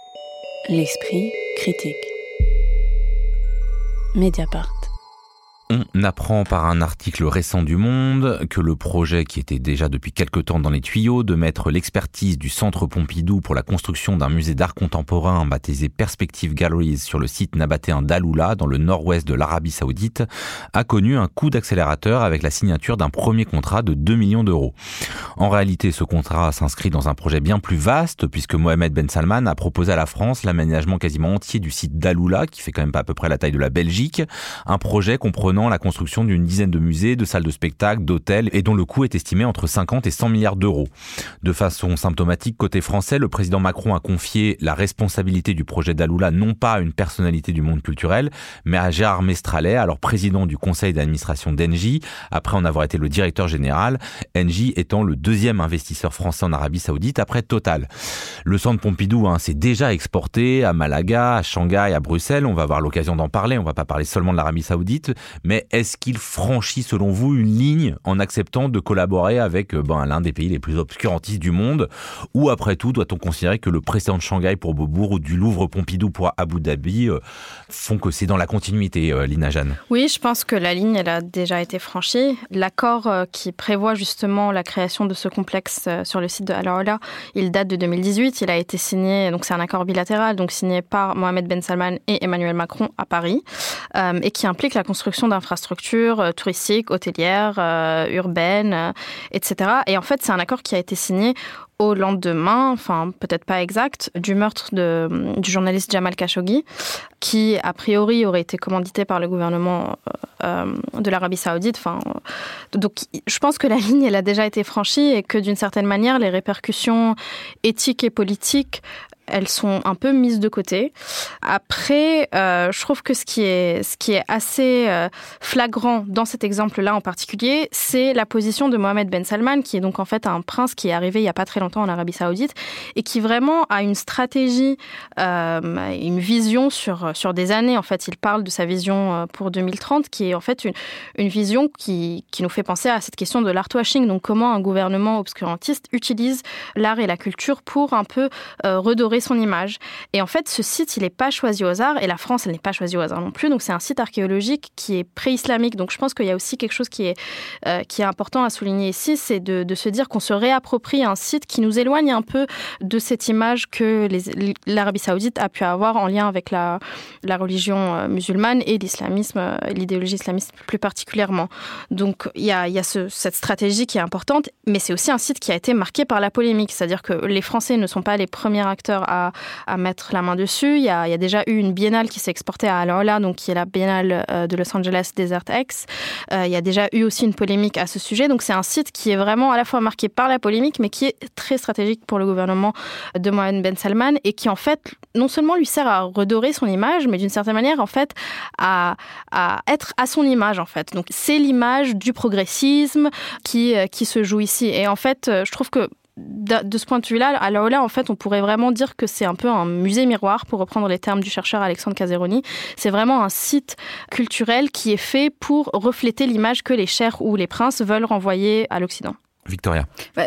L'esprit critique. Mediapart. On apprend par un article récent du Monde que le projet qui était déjà depuis quelque temps dans les tuyaux de mettre l'expertise du Centre Pompidou pour la construction d'un musée d'art contemporain baptisé Perspective Galleries sur le site nabatéen d'Aloula dans le nord-ouest de l'Arabie Saoudite a connu un coup d'accélérateur avec la signature d'un premier contrat de 2 millions d'euros. En réalité, ce contrat s'inscrit dans un projet bien plus vaste puisque Mohamed Ben Salman a proposé à la France l'aménagement quasiment entier du site d'Aloula qui fait quand même pas à peu près la taille de la Belgique, un projet comprenant la construction d'une dizaine de musées, de salles de spectacle, d'hôtels et dont le coût est estimé entre 50 et 100 milliards d'euros. De façon symptomatique, côté français, le président Macron a confié la responsabilité du projet d'Aloula non pas à une personnalité du monde culturel, mais à Gérard Mestralet, alors président du conseil d'administration d'Engie, après en avoir été le directeur général, Engie étant le deuxième investisseur français en Arabie Saoudite après Total. Le centre Pompidou hein, s'est déjà exporté à Malaga, à Shanghai, à Bruxelles. On va avoir l'occasion d'en parler. On va pas parler seulement de l'Arabie Saoudite, mais est-ce qu'il franchit selon vous une ligne en acceptant de collaborer avec euh, ben, l'un des pays les plus obscurantistes du monde? Ou après tout, doit-on considérer que le précédent de Shanghai pour Beaubourg ou du Louvre Pompidou pour Abu Dhabi euh, font que c'est dans la continuité, euh, Lina Jeanne? Oui, je pense que la ligne, elle a déjà été franchie. L'accord qui prévoit justement la création de ce complexe sur le site de Alaola, il date de 2018. Il a été signé, donc c'est un accord bilatéral, donc signé par Mohamed Ben Salman et Emmanuel Macron à Paris, et qui implique la construction d'un d'infrastructures euh, touristiques, hôtelières, euh, urbaines, euh, etc. Et en fait, c'est un accord qui a été signé au lendemain, enfin peut-être pas exact, du meurtre de, du journaliste Jamal Khashoggi, qui a priori aurait été commandité par le gouvernement de l'Arabie Saoudite. Enfin, donc je pense que la [laughs] ligne elle a déjà été franchie et que d'une certaine manière les répercussions éthiques et politiques elles sont un peu mises de côté. Après, euh, je trouve que ce qui est, assez euh, flagrant dans cet exemple-là en particulier, c'est la position de Mohamed Ben Salman, qui est donc en fait un prince qui est arrivé il n'y a pas très longtemps en Arabie Saoudite et qui vraiment a une stratégie, euh, une vision sur, des années. En fait, il parle de sa vision pour 2030, qui est en fait une, vision qui, nous fait penser à cette question de l'art washing. Donc, comment un gouvernement obscurantiste utilise l'art et la culture pour un peu redorer son image. Et en fait, ce site, il n'est pas choisi au hasard, et la France, elle n'est pas choisie au hasard non plus. Donc, c'est un site archéologique qui est pré-islamique. Donc, je pense qu'il y a aussi quelque chose qui est, euh, qui est important à souligner ici, c'est de, de, se dire qu'on se réapproprie un site qui nous éloigne un peu de cette image que l'Arabie saoudite a pu avoir en lien avec la, la religion euh, musulmane et l'islamisme, euh, l'idéologie islamiste plus particulièrement. Donc, il y a, y a ce, cette stratégie qui est importante, mais c'est aussi un site qui a été marqué par la polémique. C'est-à-dire que les Français ne sont pas les premiers acteurs à, mettre la main dessus. Il y, a, déjà eu une biennale qui s'est exportée à Alola, donc qui est la biennale euh, de Los Angeles Desert X. Euh, il y a déjà eu aussi une polémique à ce sujet. Donc c'est un site qui est vraiment à la fois marqué par la polémique, mais qui est très stratégique pour le gouvernement de Mohamed Ben Salman et qui en fait non seulement lui sert à redorer son image, mais d'une certaine manière en fait à, être à son image en fait. Donc c'est l'image du progressisme qui, euh, qui se joue ici. Et en fait, je trouve que de ce point de vue-là, à là, en fait, on pourrait vraiment dire que c'est un peu un musée miroir, pour reprendre les termes du chercheur Alexandre Caseroni. C'est vraiment un site culturel qui est fait pour refléter l'image que les chers ou les princes veulent renvoyer à l'Occident. Victoria. Bah,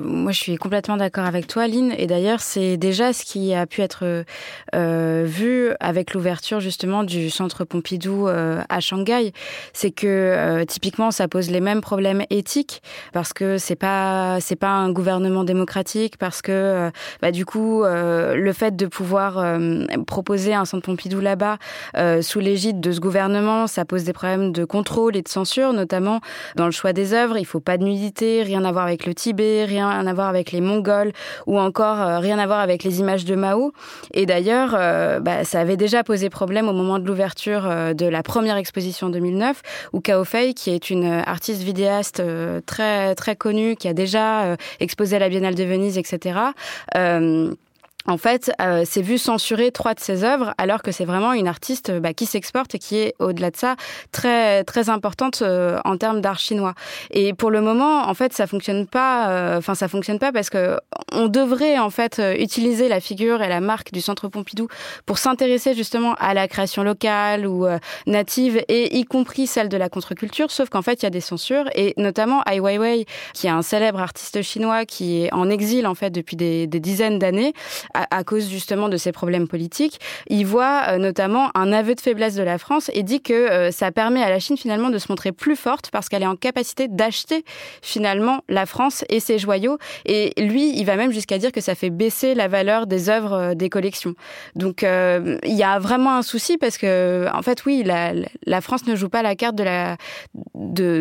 moi, je suis complètement d'accord avec toi, Lynn. Et d'ailleurs, c'est déjà ce qui a pu être euh, vu avec l'ouverture justement du centre Pompidou euh, à Shanghai. C'est que euh, typiquement, ça pose les mêmes problèmes éthiques parce que c'est pas c'est pas un gouvernement démocratique parce que bah, du coup, le fait de pouvoir proposer un centre Pompidou là-bas sous l'égide de ce gouvernement, ça pose des problèmes de contrôle et de censure, notamment dans le choix des œuvres. Il faut pas de nudité rien à voir avec le Tibet, rien à voir avec les Mongols ou encore euh, rien à voir avec les images de Mao. Et d'ailleurs, euh, bah, ça avait déjà posé problème au moment de l'ouverture euh, de la première exposition 2009 où Cao Fei, qui est une artiste vidéaste très très connue, qui a déjà exposé à la Biennale de Venise, etc en fait, euh, c'est vu censurer trois de ses œuvres, alors que c'est vraiment une artiste bah, qui s'exporte et qui est, au-delà de ça, très très importante euh, en termes d'art chinois. Et pour le moment, en fait, ça fonctionne pas. Euh, enfin, ça fonctionne pas parce que on devrait en fait utiliser la figure et la marque du Centre Pompidou pour s'intéresser justement à la création locale ou native, et y compris celle de la contre-culture. Sauf qu'en fait, il y a des censures, et notamment Ai Weiwei, qui est un célèbre artiste chinois qui est en exil en fait depuis des, des dizaines d'années à, cause justement de ces problèmes politiques. Il voit euh, notamment un aveu de faiblesse de la France et dit que euh, ça permet à la Chine finalement de se montrer plus forte parce qu'elle est en capacité d'acheter finalement la France et ses joyaux. Et lui, il va même jusqu'à dire que ça fait baisser la valeur des œuvres euh, des collections. Donc il y a vraiment un souci parce que en fait oui, la, France ne joue pas la carte de la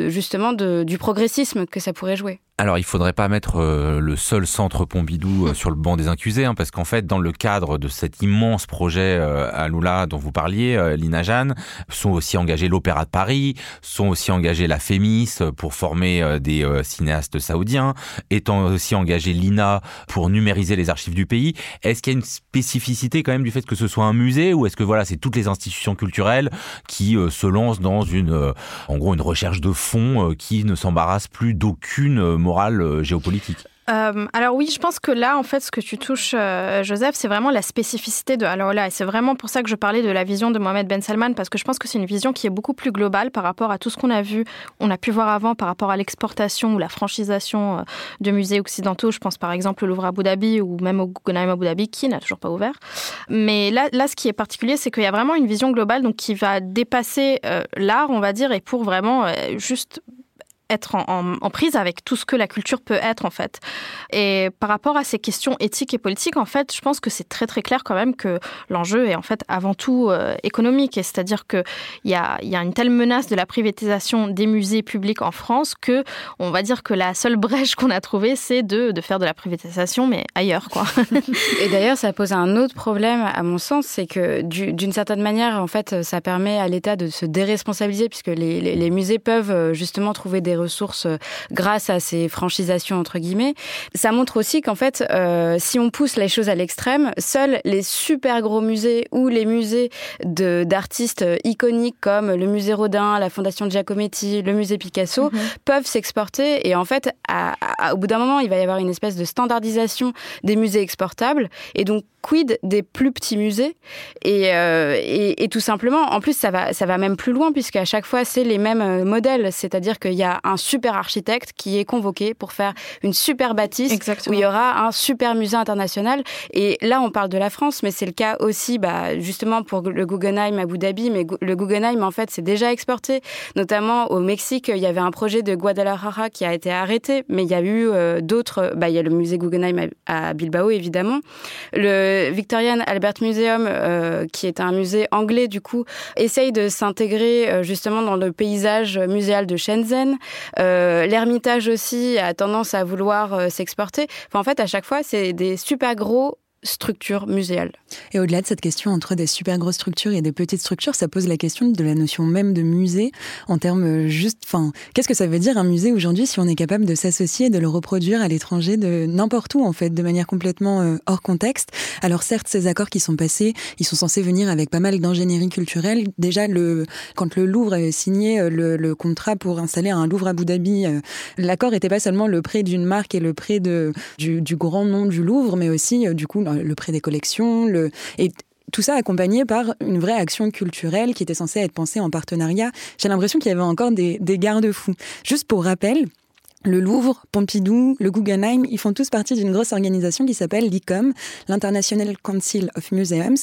justement du progressisme que ça pourrait jouer. Alors, il faudrait pas mettre euh, le seul centre Pompidou euh, sur le banc des accusés, hein, parce qu'en fait, dans le cadre de cet immense projet euh, à Lula dont vous parliez, Lina Jeanne, sont aussi engagés l'Opéra de Paris, sont aussi engagés la Fémis pour former des cinéastes saoudiens, étant aussi engagé l'INA pour numériser les archives du pays. Est-ce qu'il y a une spécificité quand même du fait que ce soit un musée, ou est-ce que voilà, c'est toutes les institutions culturelles qui se lancent dans une, en gros, une recherche de fond qui ne s'embarrasse plus d'aucune euh, géopolitique euh, alors oui, je pense que là, en fait, ce que tu touches, euh, Joseph, c'est vraiment la spécificité de Alola. Et c'est vraiment pour ça que je parlais de la vision de Mohamed Ben Salman, parce que je pense que c'est une vision qui est beaucoup plus globale par rapport à tout ce qu'on a vu, on a pu voir avant par rapport à l'exportation ou la franchisation de musées occidentaux. Je pense par exemple au Louvre Abu Dhabi ou même au Guggenheim Abu Dhabi, qui n'a toujours pas ouvert. Mais là, là, ce qui est particulier, c'est qu'il y a vraiment une vision globale donc qui va dépasser l'art, on va dire, et pour vraiment juste être en, prise avec tout ce que la culture peut être en fait. Et par rapport à ces questions éthiques et politiques, en fait, je pense que c'est très très clair quand même que l'enjeu est en fait avant tout euh, économique. Et c'est-à-dire qu'il y a, y a une telle menace de la privatisation des musées publics en France que on va dire que la seule brèche qu'on a trouvée, c'est de, de faire de la privatisation, mais ailleurs quoi. [laughs] et d'ailleurs, ça pose un autre problème à mon sens, c'est que d'une certaine manière, en fait, ça permet à l'État de se déresponsabiliser puisque les, les, les musées peuvent euh, justement trouver des ressources grâce à ces franchisations entre guillemets. Ça montre aussi qu'en fait, si on pousse les choses à l'extrême, seuls les super gros musées ou les musées d'artistes iconiques comme le musée Rodin, la fondation Giacometti, le musée Picasso mhm. peuvent s'exporter et en fait, au bout d'un moment, il va y avoir une espèce de standardisation des musées exportables et donc quid des plus petits musées? Euh, et, et, tout simplement, en plus, ça va, ça va même plus loin puisqu'à chaque fois, c'est les mêmes euh, modèles. C'est-à-dire qu'il y a un super architecte qui est convoqué pour faire une super bâtisse où il y aura un super musée international. Et là, on parle de la France, mais c'est le cas aussi, bah, justement, pour le Guggenheim à Abu Dhabi. Mais le Guggenheim, en fait, c'est déjà exporté. Notamment au Mexique, il y avait un projet de Guadalajara qui a été arrêté, mais il y a eu euh, d'autres. Bah, il y a le musée Guggenheim à, Bilbao, évidemment. Le Victorian Albert Museum, euh, qui est un musée anglais, du coup, essaye de s'intégrer euh, justement dans le paysage muséal de Shenzhen. L'Ermitage aussi a tendance à vouloir s'exporter. Enfin, en fait, à chaque fois, c'est des super gros structure muséale. Et au-delà de cette question entre des super grosses structures et des petites structures, ça pose la question de la notion même de musée en termes euh, juste, enfin, qu'est-ce que ça veut dire un musée aujourd'hui si on est capable de s'associer de le reproduire à l'étranger de n'importe où en fait, de manière complètement euh, hors contexte? Alors certes, ces accords qui sont passés, ils sont censés venir avec pas mal d'ingénierie culturelle. Déjà, quand le Louvre a signé euh, le, contrat pour installer un Louvre à Abu Dhabi, l'accord n'était pas seulement le prêt d'une marque et le prêt du grand nom du Louvre, mais aussi du coup le prêt des collections, le... et tout ça accompagné par une vraie action culturelle qui était censée être pensée en partenariat. J'ai l'impression qu'il y avait encore des, des garde-fous. Juste pour rappel, le Louvre, Pompidou, le Guggenheim, ils font tous partie d'une grosse organisation qui s'appelle l'ICOM, l'International Council of Museums.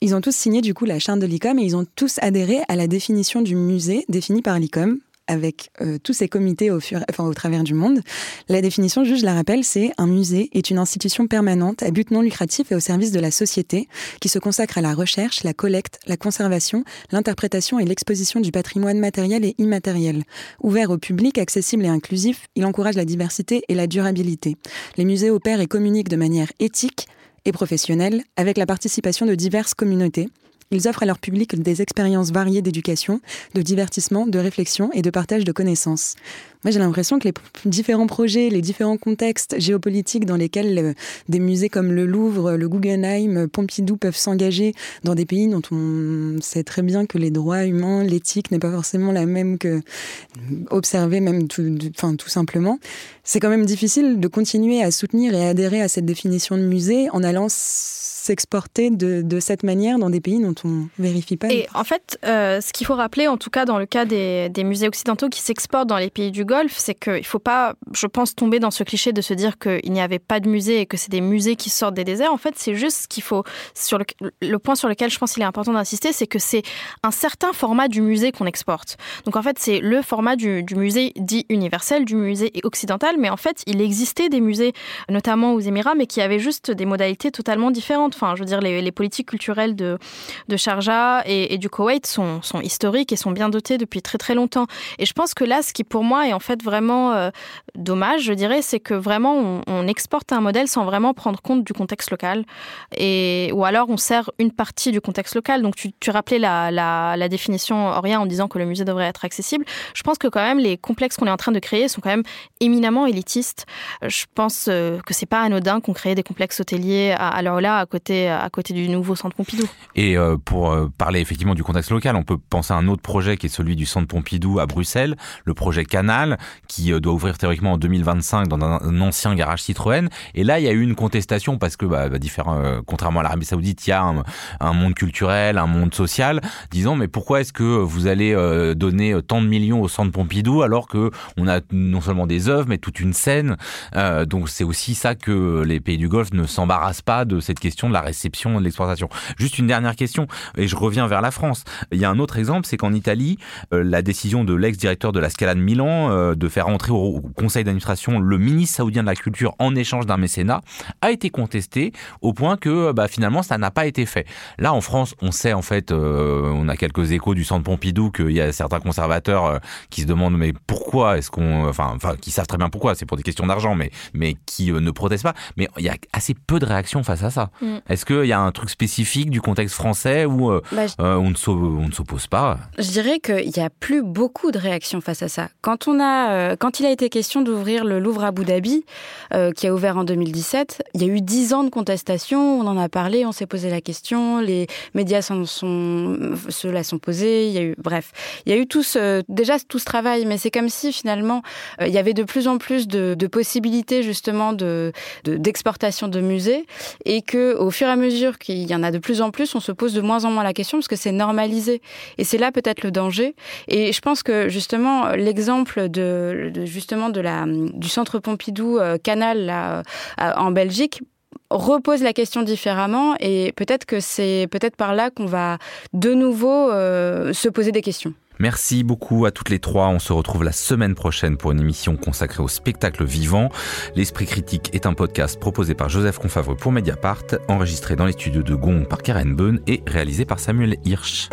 Ils ont tous signé du coup la charte de l'ICOM et ils ont tous adhéré à la définition du musée définie par l'ICOM, avec euh, tous ces comités au, fur, enfin, au travers du monde. La définition, je la rappelle, c'est un musée est une institution permanente à but non lucratif et au service de la société qui se consacre à la recherche, la collecte, la conservation, l'interprétation et l'exposition du patrimoine matériel et immatériel. Ouvert au public, accessible et inclusif, il encourage la diversité et la durabilité. Les musées opèrent et communiquent de manière éthique et professionnelle avec la participation de diverses communautés ils offrent à leur public des expériences variées d'éducation, de divertissement, de réflexion et de partage de connaissances. Moi, j'ai l'impression que les différents projets, les différents contextes géopolitiques dans lesquels euh, des musées comme le Louvre, le Guggenheim, Pompidou peuvent s'engager dans des pays dont on sait très bien que les droits humains, l'éthique n'est pas forcément la même que observer même tout, enfin, tout simplement. C'est quand même difficile de continuer à soutenir et adhérer à cette définition de musée en allant s'exporter de, de, cette manière dans des pays dont on vérifie pas. Et en fait, euh, ce qu'il faut rappeler, en tout cas dans le cas des, des musées occidentaux qui s'exportent dans les pays du Golfe, c'est qu'il ne faut pas, je pense, tomber dans ce cliché de se dire qu'il n'y avait pas de musée et que c'est des musées qui sortent des déserts. En fait, c'est juste ce qu'il faut, sur le, le, point sur lequel je pense qu'il est important d'insister, c'est que c'est un certain format du musée qu'on exporte. Donc en fait, c'est le format du, du musée dit universel, du musée occidental, mais en fait, il existait des musées, notamment aux Émirats, mais qui avaient juste des modalités totalement différentes. Enfin, je veux dire, les, politiques culturelles de, de Sharjah et, du Koweït sont, sont, historiques et sont bien dotées depuis très très longtemps. Et je pense que là, ce qui pour moi est en fait vraiment euh, dommage, je dirais, c'est que vraiment on, exporte un modèle sans vraiment prendre compte du contexte local. Et, ou alors on sert une partie du contexte local. Donc tu, tu rappelais la, la, définition Auria en disant que le musée devrait être accessible. Je pense que quand même les complexes qu'on est en train de créer sont quand même éminemment élitistes. Je pense euh, que c'est pas anodin qu'on crée des complexes hôteliers à, à à côté à côté du nouveau centre Pompidou. Et euh, pour euh, parler effectivement du contexte local, on peut penser à un autre projet qui est celui du centre Pompidou à Bruxelles, le projet Canal, qui euh, doit ouvrir théoriquement en 2025 dans un, ancien garage Citroën. Et là, il y a eu une contestation parce que, bah, bah contrairement à l'Arabie Saoudite, il y a un, monde culturel, un monde social, disant mais pourquoi est-ce que vous allez donner tant de millions au centre Pompidou alors que on a non seulement des œuvres mais toute une scène? donc c'est aussi ça que les pays du Golfe ne s'embarrassent pas de cette question de la réception et de l'exportation. Juste une dernière question, et je reviens vers la France. Il y a un autre exemple, c'est qu'en Italie, euh, la décision de l'ex-directeur de la Scala de Milan euh, de faire entrer au, conseil d'administration le ministre saoudien de la culture en échange d'un mécénat a été contestée au point que bah, finalement ça n'a pas été fait. Là en France, on sait en fait, euh, on a quelques échos du centre Pompidou qu'il y a certains conservateurs qui se demandent mais pourquoi est-ce qu'on, enfin, qui savent très bien pourquoi, c'est pour des questions d'argent, mais mais qui ne protestent pas. Mais il y a assez peu de réactions face à ça. Mm. Est-ce qu'il y a un truc spécifique du contexte français où euh, bah, euh, on ne s'oppose pas Je dirais qu'il n'y a plus beaucoup de réactions face à ça. Quand on a a, quand il a été question d'ouvrir le Louvre à Abu Dhabi, qui a ouvert en 2017, il y a eu dix ans de contestation. On en a parlé, on s'est posé la question, les médias s'en sont, se la sont posés. Il y a eu, bref, il y a eu tout ce, déjà tout ce travail, mais c'est comme si finalement il y avait de plus en plus de, de possibilités justement de d'exportation de, musées et que au fur et à mesure qu'il y en a de plus en plus, on se pose de moins en moins la question parce que c'est normalisé. Et c'est là peut-être le danger. Et je pense que justement l'exemple de, justement de la du centre Pompidou euh, Canal là, euh, en Belgique repose la question différemment et peut-être que c'est peut-être par là qu'on va de nouveau euh, se poser des questions. Merci beaucoup à toutes les trois. On se retrouve la semaine prochaine pour une émission consacrée au spectacle vivant. L'Esprit critique est un podcast proposé par Joseph Confavreux pour Mediapart, enregistré dans les studios de Gong par Karen Beun et réalisé par Samuel Hirsch.